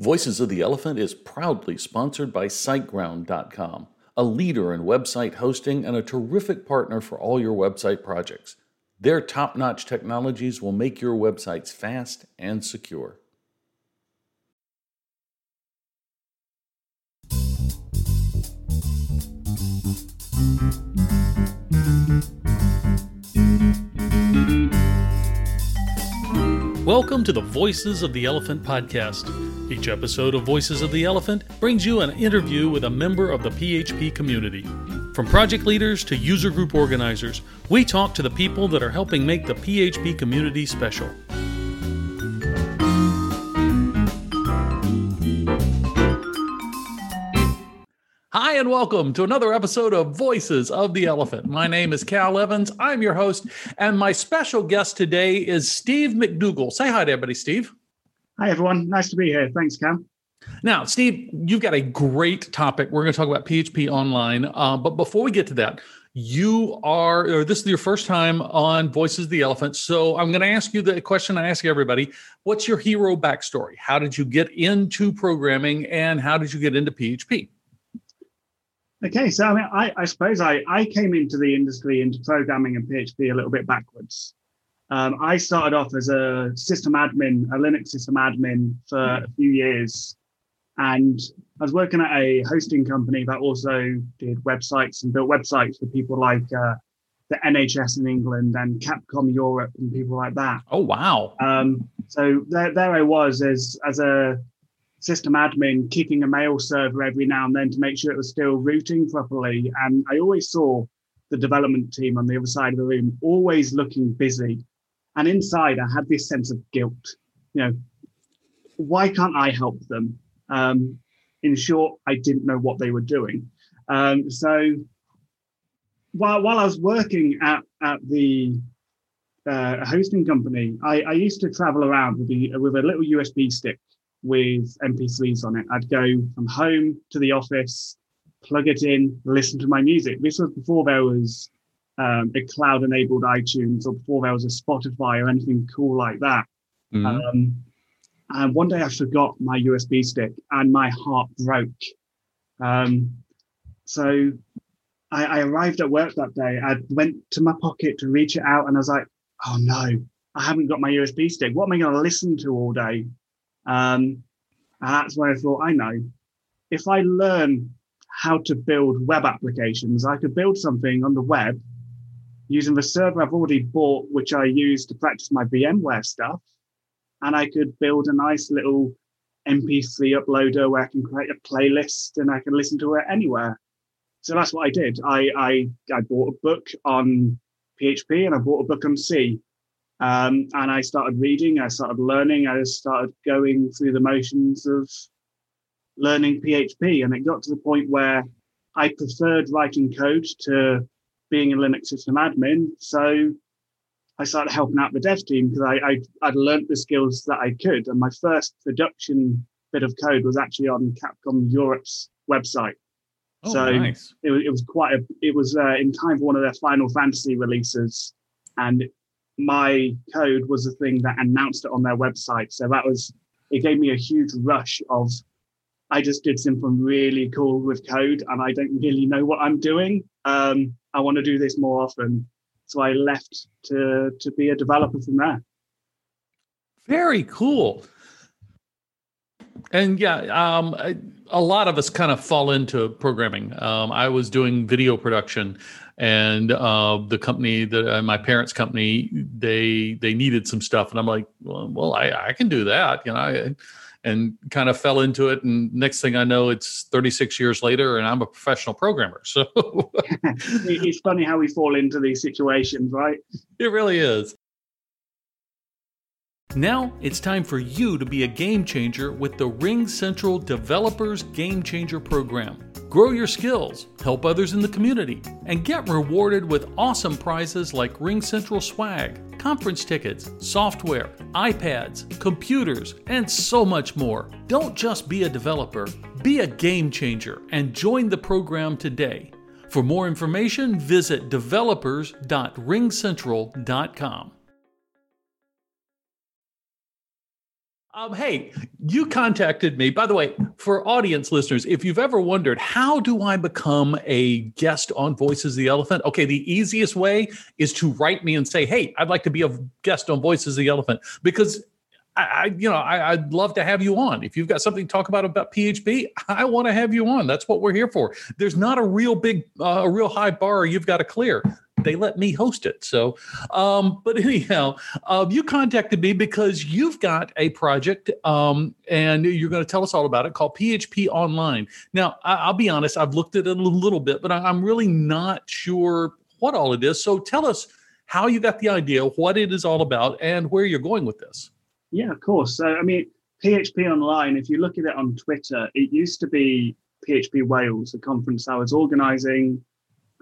Voices of the ElePHPant is proudly sponsored by SiteGround.com, a leader in website hosting and a terrific partner for all your website projects. Their top notch technologies will make your websites fast and secure. Welcome to the Voices of the ElePHPant podcast. Each episode of Voices of the ElePHPant brings you an interview with a member of the PHP community. From project leaders to user group organizers, we talk to the people that are helping make the PHP community special. Hi, and welcome to another episode of Voices of the ElePHPant. My name is Cal Evans. I'm your host, and my special guest today is Steve McDougall. Say hi to everybody, Steve. Hi, everyone. Nice to be here. Thanks, Cal. Now, Steve, you've got a great topic. We're going to talk about PHP online. Uh, but before we get to that, you are, or this is your first time on Voices of the ElePHPant. So I'm going to ask you the question I ask everybody What's your hero backstory? How did you get into programming and how did you get into PHP? Okay, so I mean, I, I suppose I, I came into the industry into programming and PHP a little bit backwards. Um, I started off as a system admin, a Linux system admin for a few years. And I was working at a hosting company that also did websites and built websites for people like uh, the NHS in England and Capcom Europe and people like that. Oh, wow. Um, so there, there I was as, as a system admin keeping a mail server every now and then to make sure it was still routing properly. And I always saw the development team on the other side of the room always looking busy. And inside, I had this sense of guilt. You know, why can't I help them? Um, in short, I didn't know what they were doing. Um, so while while I was working at at the uh, hosting company, I, I used to travel around with the with a little USB stick with MP3s on it. I'd go from home to the office, plug it in, listen to my music. This was before there was um, a cloud enabled iTunes or before there was a Spotify or anything cool like that. Mm-hmm. Um, and one day I forgot my USB stick and my heart broke. Um, so I, I arrived at work that day. I went to my pocket to reach it out and I was like, oh no, I haven't got my USB stick. What am I going to listen to all day? Um, and that's where I thought, I know, if I learn how to build web applications, I could build something on the web using the server I've already bought, which I use to practice my VMware stuff. And I could build a nice little MP3 uploader where I can create a playlist and I can listen to it anywhere. So that's what I did. I, I, I bought a book on PHP and I bought a book on C. Um, and I started reading, I started learning, I started going through the motions of learning PHP. And it got to the point where I preferred writing code to being a Linux system admin. So I started helping out the dev team because I, I, I'd learned the skills that I could. And my first production bit of code was actually on Capcom Europe's website. Oh, so nice. it, it was quite a, it was uh, in time for one of their Final Fantasy releases. And my code was the thing that announced it on their website. So that was, it gave me a huge rush of, I just did something really cool with code and I don't really know what I'm doing. Um, I want to do this more often. So I left to, to be a developer from there. Very cool. And yeah, um, a lot of us kind of fall into programming. Um, I was doing video production and uh, the company that uh, my parents' company they they needed some stuff, and I'm like, well, well I, I can do that, you know, I, and kind of fell into it. And next thing I know, it's 36 years later, and I'm a professional programmer. So it's funny how we fall into these situations, right? It really is. Now it's time for you to be a game changer with the RingCentral Developers Game Changer Program. Grow your skills, help others in the community, and get rewarded with awesome prizes like RingCentral swag, conference tickets, software, iPads, computers, and so much more. Don't just be a developer, be a game changer and join the program today. For more information, visit developers.ringcentral.com. Um, hey, you contacted me. By the way, for audience listeners, if you've ever wondered, how do I become a guest on Voices of the ElePHPant? Okay, the easiest way is to write me and say, hey, I'd like to be a guest on Voices of the ElePHPant because I, you know, I, would love to have you on. If you've got something to talk about about PHP, I want to have you on. That's what we're here for. There's not a real big, uh, a real high bar you've got to clear. They let me host it. So, um, but anyhow, uh, you contacted me because you've got a project, um, and you're going to tell us all about it called PHP Online. Now, I, will be honest, I've looked at it a little bit, but I, I'm really not sure what all it is. So, tell us how you got the idea, what it is all about, and where you're going with this. Yeah, of course. So, I mean, PHP Online, if you look at it on Twitter, it used to be PHP Wales, a conference I was organizing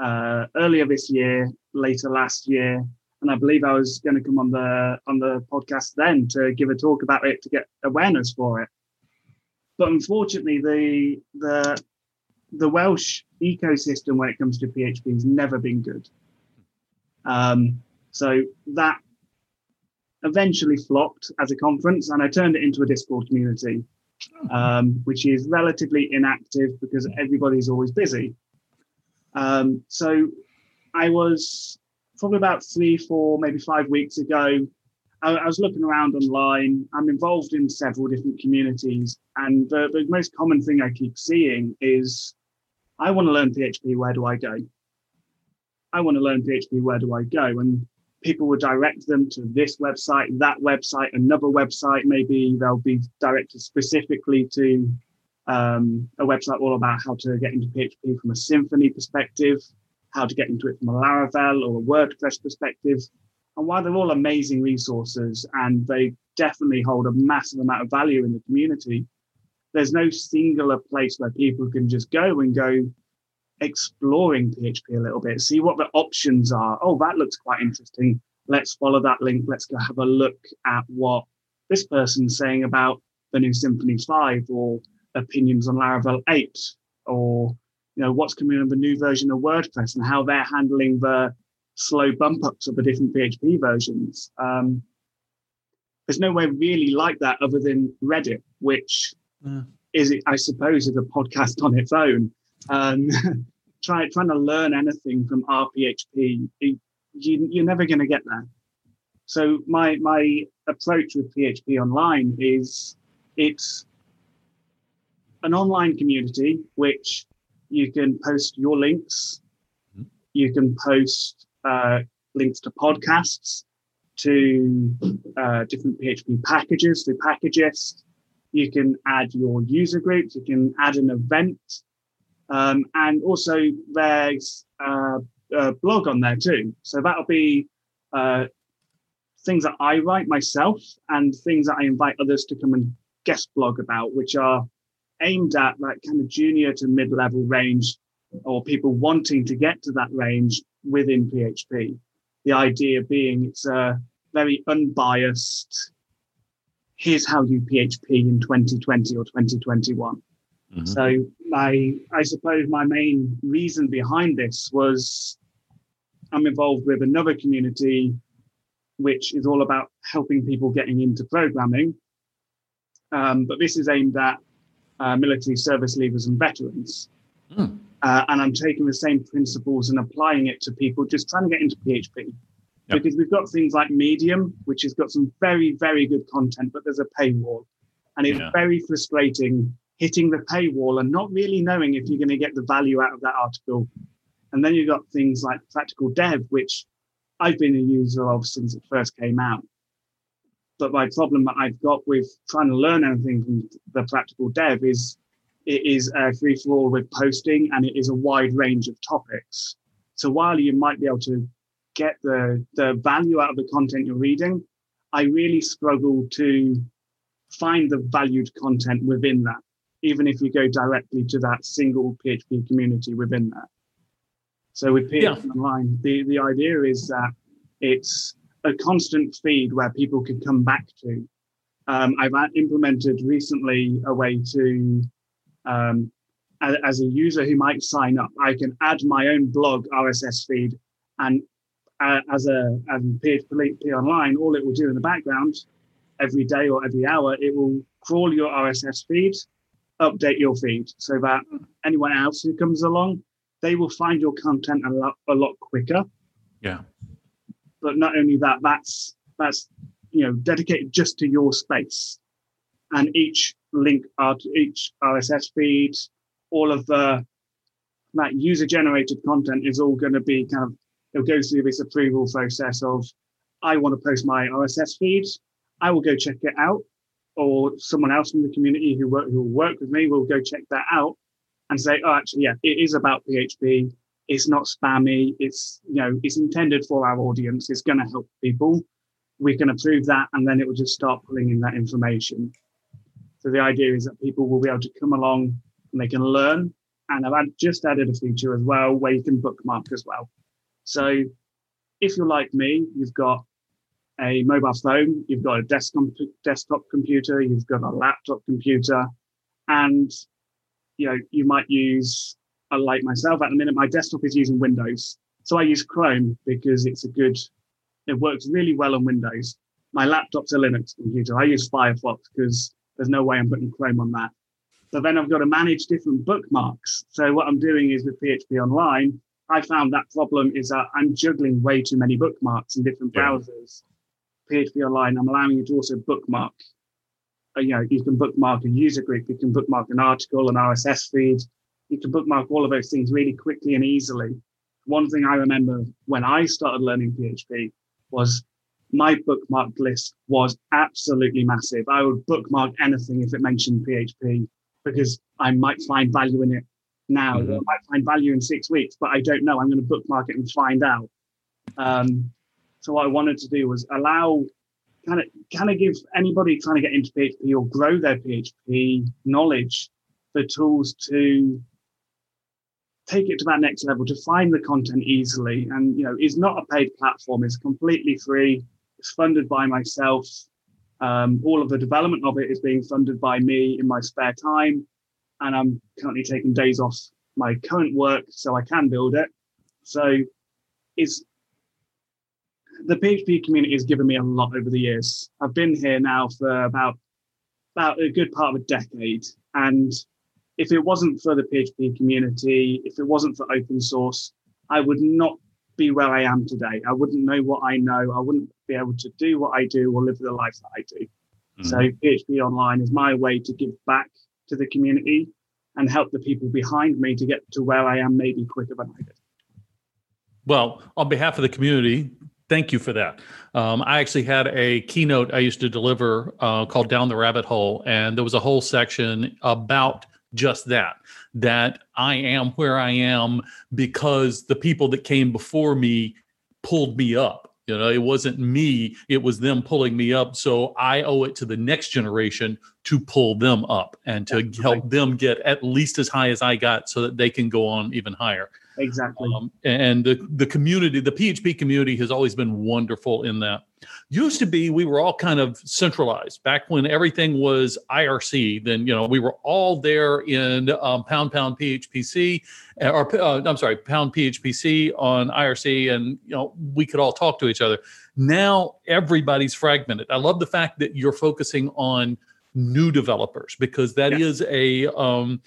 uh, earlier this year, later last year. And I believe I was going to come on the on the podcast then to give a talk about it to get awareness for it. But unfortunately, the the the Welsh ecosystem when it comes to PHP has never been good. Um, so that eventually flopped as a conference, and I turned it into a Discord community, um, which is relatively inactive because everybody's always busy. Um, so I was probably about three, four, maybe five weeks ago. I, was looking around online. I'm involved in several different communities, and the, the most common thing I keep seeing is I want to learn PHP. Where do I go? I want to learn PHP. Where do I go? And people will direct them to this website, that website, another website. Maybe they'll be directed specifically to um, a website all about how to get into PHP from a Symfony perspective, how to get into it from a Laravel or a WordPress perspective. And while they're all amazing resources and they definitely hold a massive amount of value in the community, there's no singular place where people can just go and go exploring PHP a little bit, see what the options are. Oh, that looks quite interesting. Let's follow that link. Let's go have a look at what this person's saying about the new Symfony 5 or opinions on Laravel 8 or you know what's coming on the new version of WordPress and how they're handling the slow bump ups of the different PHP versions. Um, there's nowhere really like that other than Reddit, which yeah. is, I suppose, is a podcast on its own. Um, try, trying to learn anything from RPHP, it, you, you're never going to get there. So my my approach with PHP Online is it's an online community which you can post your links, mm-hmm. you can post uh, links to podcasts, to uh, different PHP packages through Packagist. You can add your user groups, you can add an event, um, and also there's uh, a blog on there too. So that'll be uh, things that I write myself and things that I invite others to come and guest blog about, which are aimed at like kind of junior to mid level range or people wanting to get to that range within PHP. The idea being it's a very unbiased, here's how you PHP in 2020 or 2021. Mm-hmm. So my, I suppose my main reason behind this was I'm involved with another community which is all about helping people getting into programming. Um, but this is aimed at uh, military service leavers and veterans. Mm. Uh, and I'm taking the same principles and applying it to people just trying to get into PHP. Yep. Because we've got things like Medium, which has got some very, very good content, but there's a paywall. And it's yeah. very frustrating hitting the paywall and not really knowing if you're going to get the value out of that article. And then you've got things like Practical Dev, which I've been a user of since it first came out. But my problem that I've got with trying to learn anything from the practical dev is it is a free for all with posting and it is a wide range of topics. So while you might be able to get the, the value out of the content you're reading, I really struggle to find the valued content within that, even if you go directly to that single PHP community within that. So with PHP yeah. Online, the, the idea is that it's a constant feed where people can come back to. Um, I've implemented recently a way to, um, as a user who might sign up, I can add my own blog RSS feed, and uh, as a as PHP Online, all it will do in the background, every day or every hour, it will crawl your RSS feed, update your feed so that anyone else who comes along, they will find your content a lot, a lot quicker. Yeah. But not only that, that's that's you know dedicated just to your space, and each link, to each RSS feed, all of the that user generated content is all going to be kind of it'll go through this approval process of I want to post my RSS feed. I will go check it out, or someone else in the community who work who will work with me will go check that out and say, oh, actually, yeah, it is about PHP. It's not spammy. It's you know, it's intended for our audience. It's going to help people. We can approve that, and then it will just start pulling in that information. So the idea is that people will be able to come along and they can learn. And I've just added a feature as well where you can bookmark as well. So if you're like me, you've got a mobile phone, you've got a desktop desktop computer, you've got a laptop computer, and you know you might use like myself at the minute. My desktop is using Windows, so I use Chrome because it's a good. It works really well on Windows. My laptop's a Linux computer. I use Firefox because there's no way I'm putting Chrome on that. So then I've got to manage different bookmarks. So what I'm doing is with PHP Online, I found that problem is that I'm juggling way too many bookmarks in different yeah. browsers. PHP Online, I'm allowing you to also bookmark. You know, you can bookmark a user group, you can bookmark an article, an RSS feed, you can bookmark all of those things really quickly and easily. One thing I remember when I started learning PHP was my bookmark list was absolutely massive. I would bookmark anything if it mentioned PHP because I might find value in it now. Mm-hmm. I might find value in six weeks, but I don't know. I'm going to bookmark it and find out. Um, so what I wanted to do was allow kind of kind of give anybody trying to get into PHP or grow their PHP knowledge the tools to take it to that next level to find the content easily. And you know is not a paid platform. It's completely free. It's funded by myself. Um, all of the development of it is being funded by me in my spare time. And i'm currently taking days off my current work so i can build it. So it's the PHP community has given me a lot over the years. I've been here now for about about a good part of a decade, and if it wasn't for the PHP community, if it wasn't for open source, I would not be where I am today. I wouldn't know what I know. I wouldn't be able to do what I do or live the life that I do. Mm-hmm. So PHP Online is my way to give back to the community and help the people behind me to get to where I am maybe quicker than I did. Well, on behalf of the community, thank you for that. Um, I actually had a keynote I used to deliver uh, called Down the Rabbit Hole, and there was a whole section about just that that I am where I am because the people that came before me pulled me up. You know, it wasn't me, it was them pulling me up. So I owe it to the next generation to pull them up and to help them get at least as high as I got so that they can go on even higher. Exactly. Um, and the, the community, the PHP community has always been wonderful in that. Used to be, we were all kind of centralized back when everything was IRC. Then, you know, we were all there in um, pound pound PHPC, uh, or uh, I'm sorry, pound PHPC on IRC, and, you know, we could all talk to each other. Now everybody's fragmented. I love the fact that you're focusing on new developers because that yeah. is a um,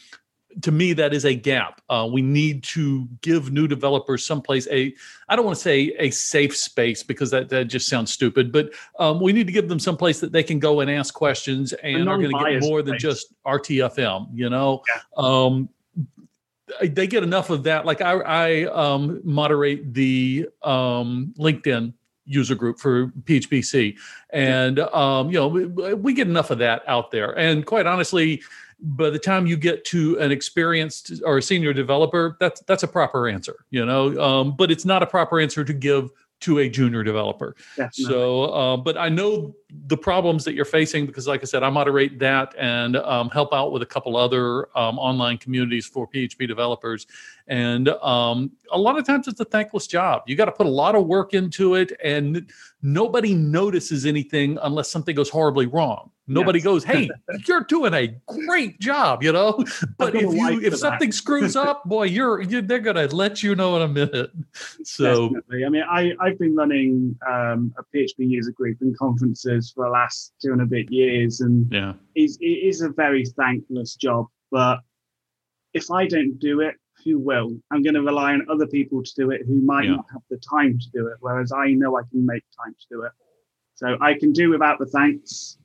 to me that is a gap. Uh, we need to give new developers someplace a i don't want to say a safe space because that, that just sounds stupid but um, we need to give them someplace that they can go and ask questions and are going to get more than just rtfm you know? Yeah. um, they get enough of that like i, I um, moderate the um, linkedin user group for phpc and um, you know we, we get enough of that out there and quite honestly by the time you get to an experienced or a senior developer, that's that's a proper answer, you know. Um, but it's not a proper answer to give to a junior developer. Definitely. So, uh, but I know the problems that you're facing because, like I said, I moderate that and um, help out with a couple other um, online communities for PHP developers. And um, a lot of times it's a thankless job. You got to put a lot of work into it, and nobody notices anything unless something goes horribly wrong. Nobody yes. goes, "Hey, you're doing a great job," you know. But if you if something screws up, boy, you're, you're they're gonna let you know in a minute. So, Definitely. I mean, I I've been running um, a PHP user group and conferences for the last two and a bit years, and Yeah. it is a very thankless job. But if I don't do it, who will? I'm going to rely on other people to do it who might Yeah. not have the time to do it, whereas I know I can make time to do it. So I can do without the thanks.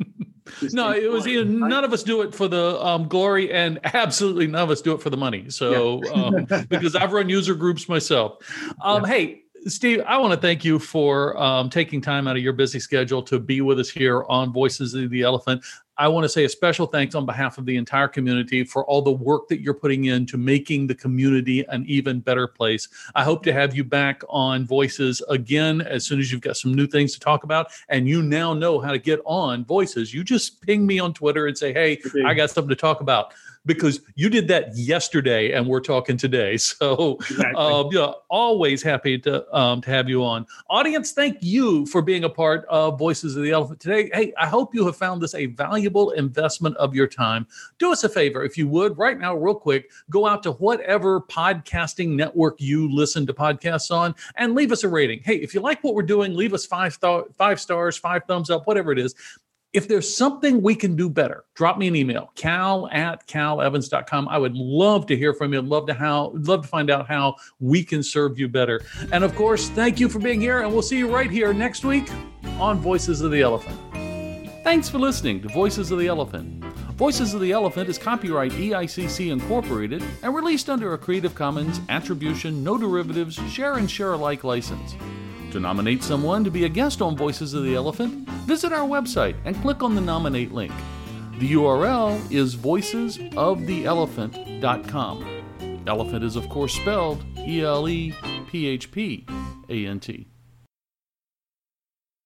No, it was either none of us do it for the um, glory, and absolutely none of us do it for the money. So, um, because I've run user groups myself. Um, Hey, Steve, I want to thank you for um, taking time out of your busy schedule to be with us here on Voices of the ElePHPant. I want to say a special thanks on behalf of the entire community for all the work that you're putting into making the community an even better place. I hope to have you back on Voices again as soon as you've got some new things to talk about and you now know how to get on Voices. You just ping me on Twitter and say, "Hey, I got something to talk about." Because you did that yesterday and we're talking today. So Exactly. uh, yeah, always happy to um, to have you on. Audience, thank you for being a part of Voices of the ElePHPant today. Hey, I hope you have found this a valuable investment of your time. Do us a favor, if you would, right now, real quick, go out to whatever podcasting network you listen to podcasts on and leave us a rating. Hey, if you like what we're doing, leave us five star, five stars, five thumbs up, whatever it is. If there's something we can do better, drop me an email, cal at calevans.com. I would love to hear from you. Love to how love to find out how we can serve you better. And of course, thank you for being here, and we'll see you right here next week on Voices of the ElePHPant. Thanks for listening to Voices of the ElePHPant. Voices of the ElePHPant is copyright EICC Incorporated and released under a Creative Commons Attribution, No Derivatives, Share and Share Alike license. To nominate someone to be a guest on Voices of the ElePHPant, visit our website and click on the nominate link. The URL is voicesoftheelephant.com. ElePHPant is, of course, spelled E L E P H P A N T.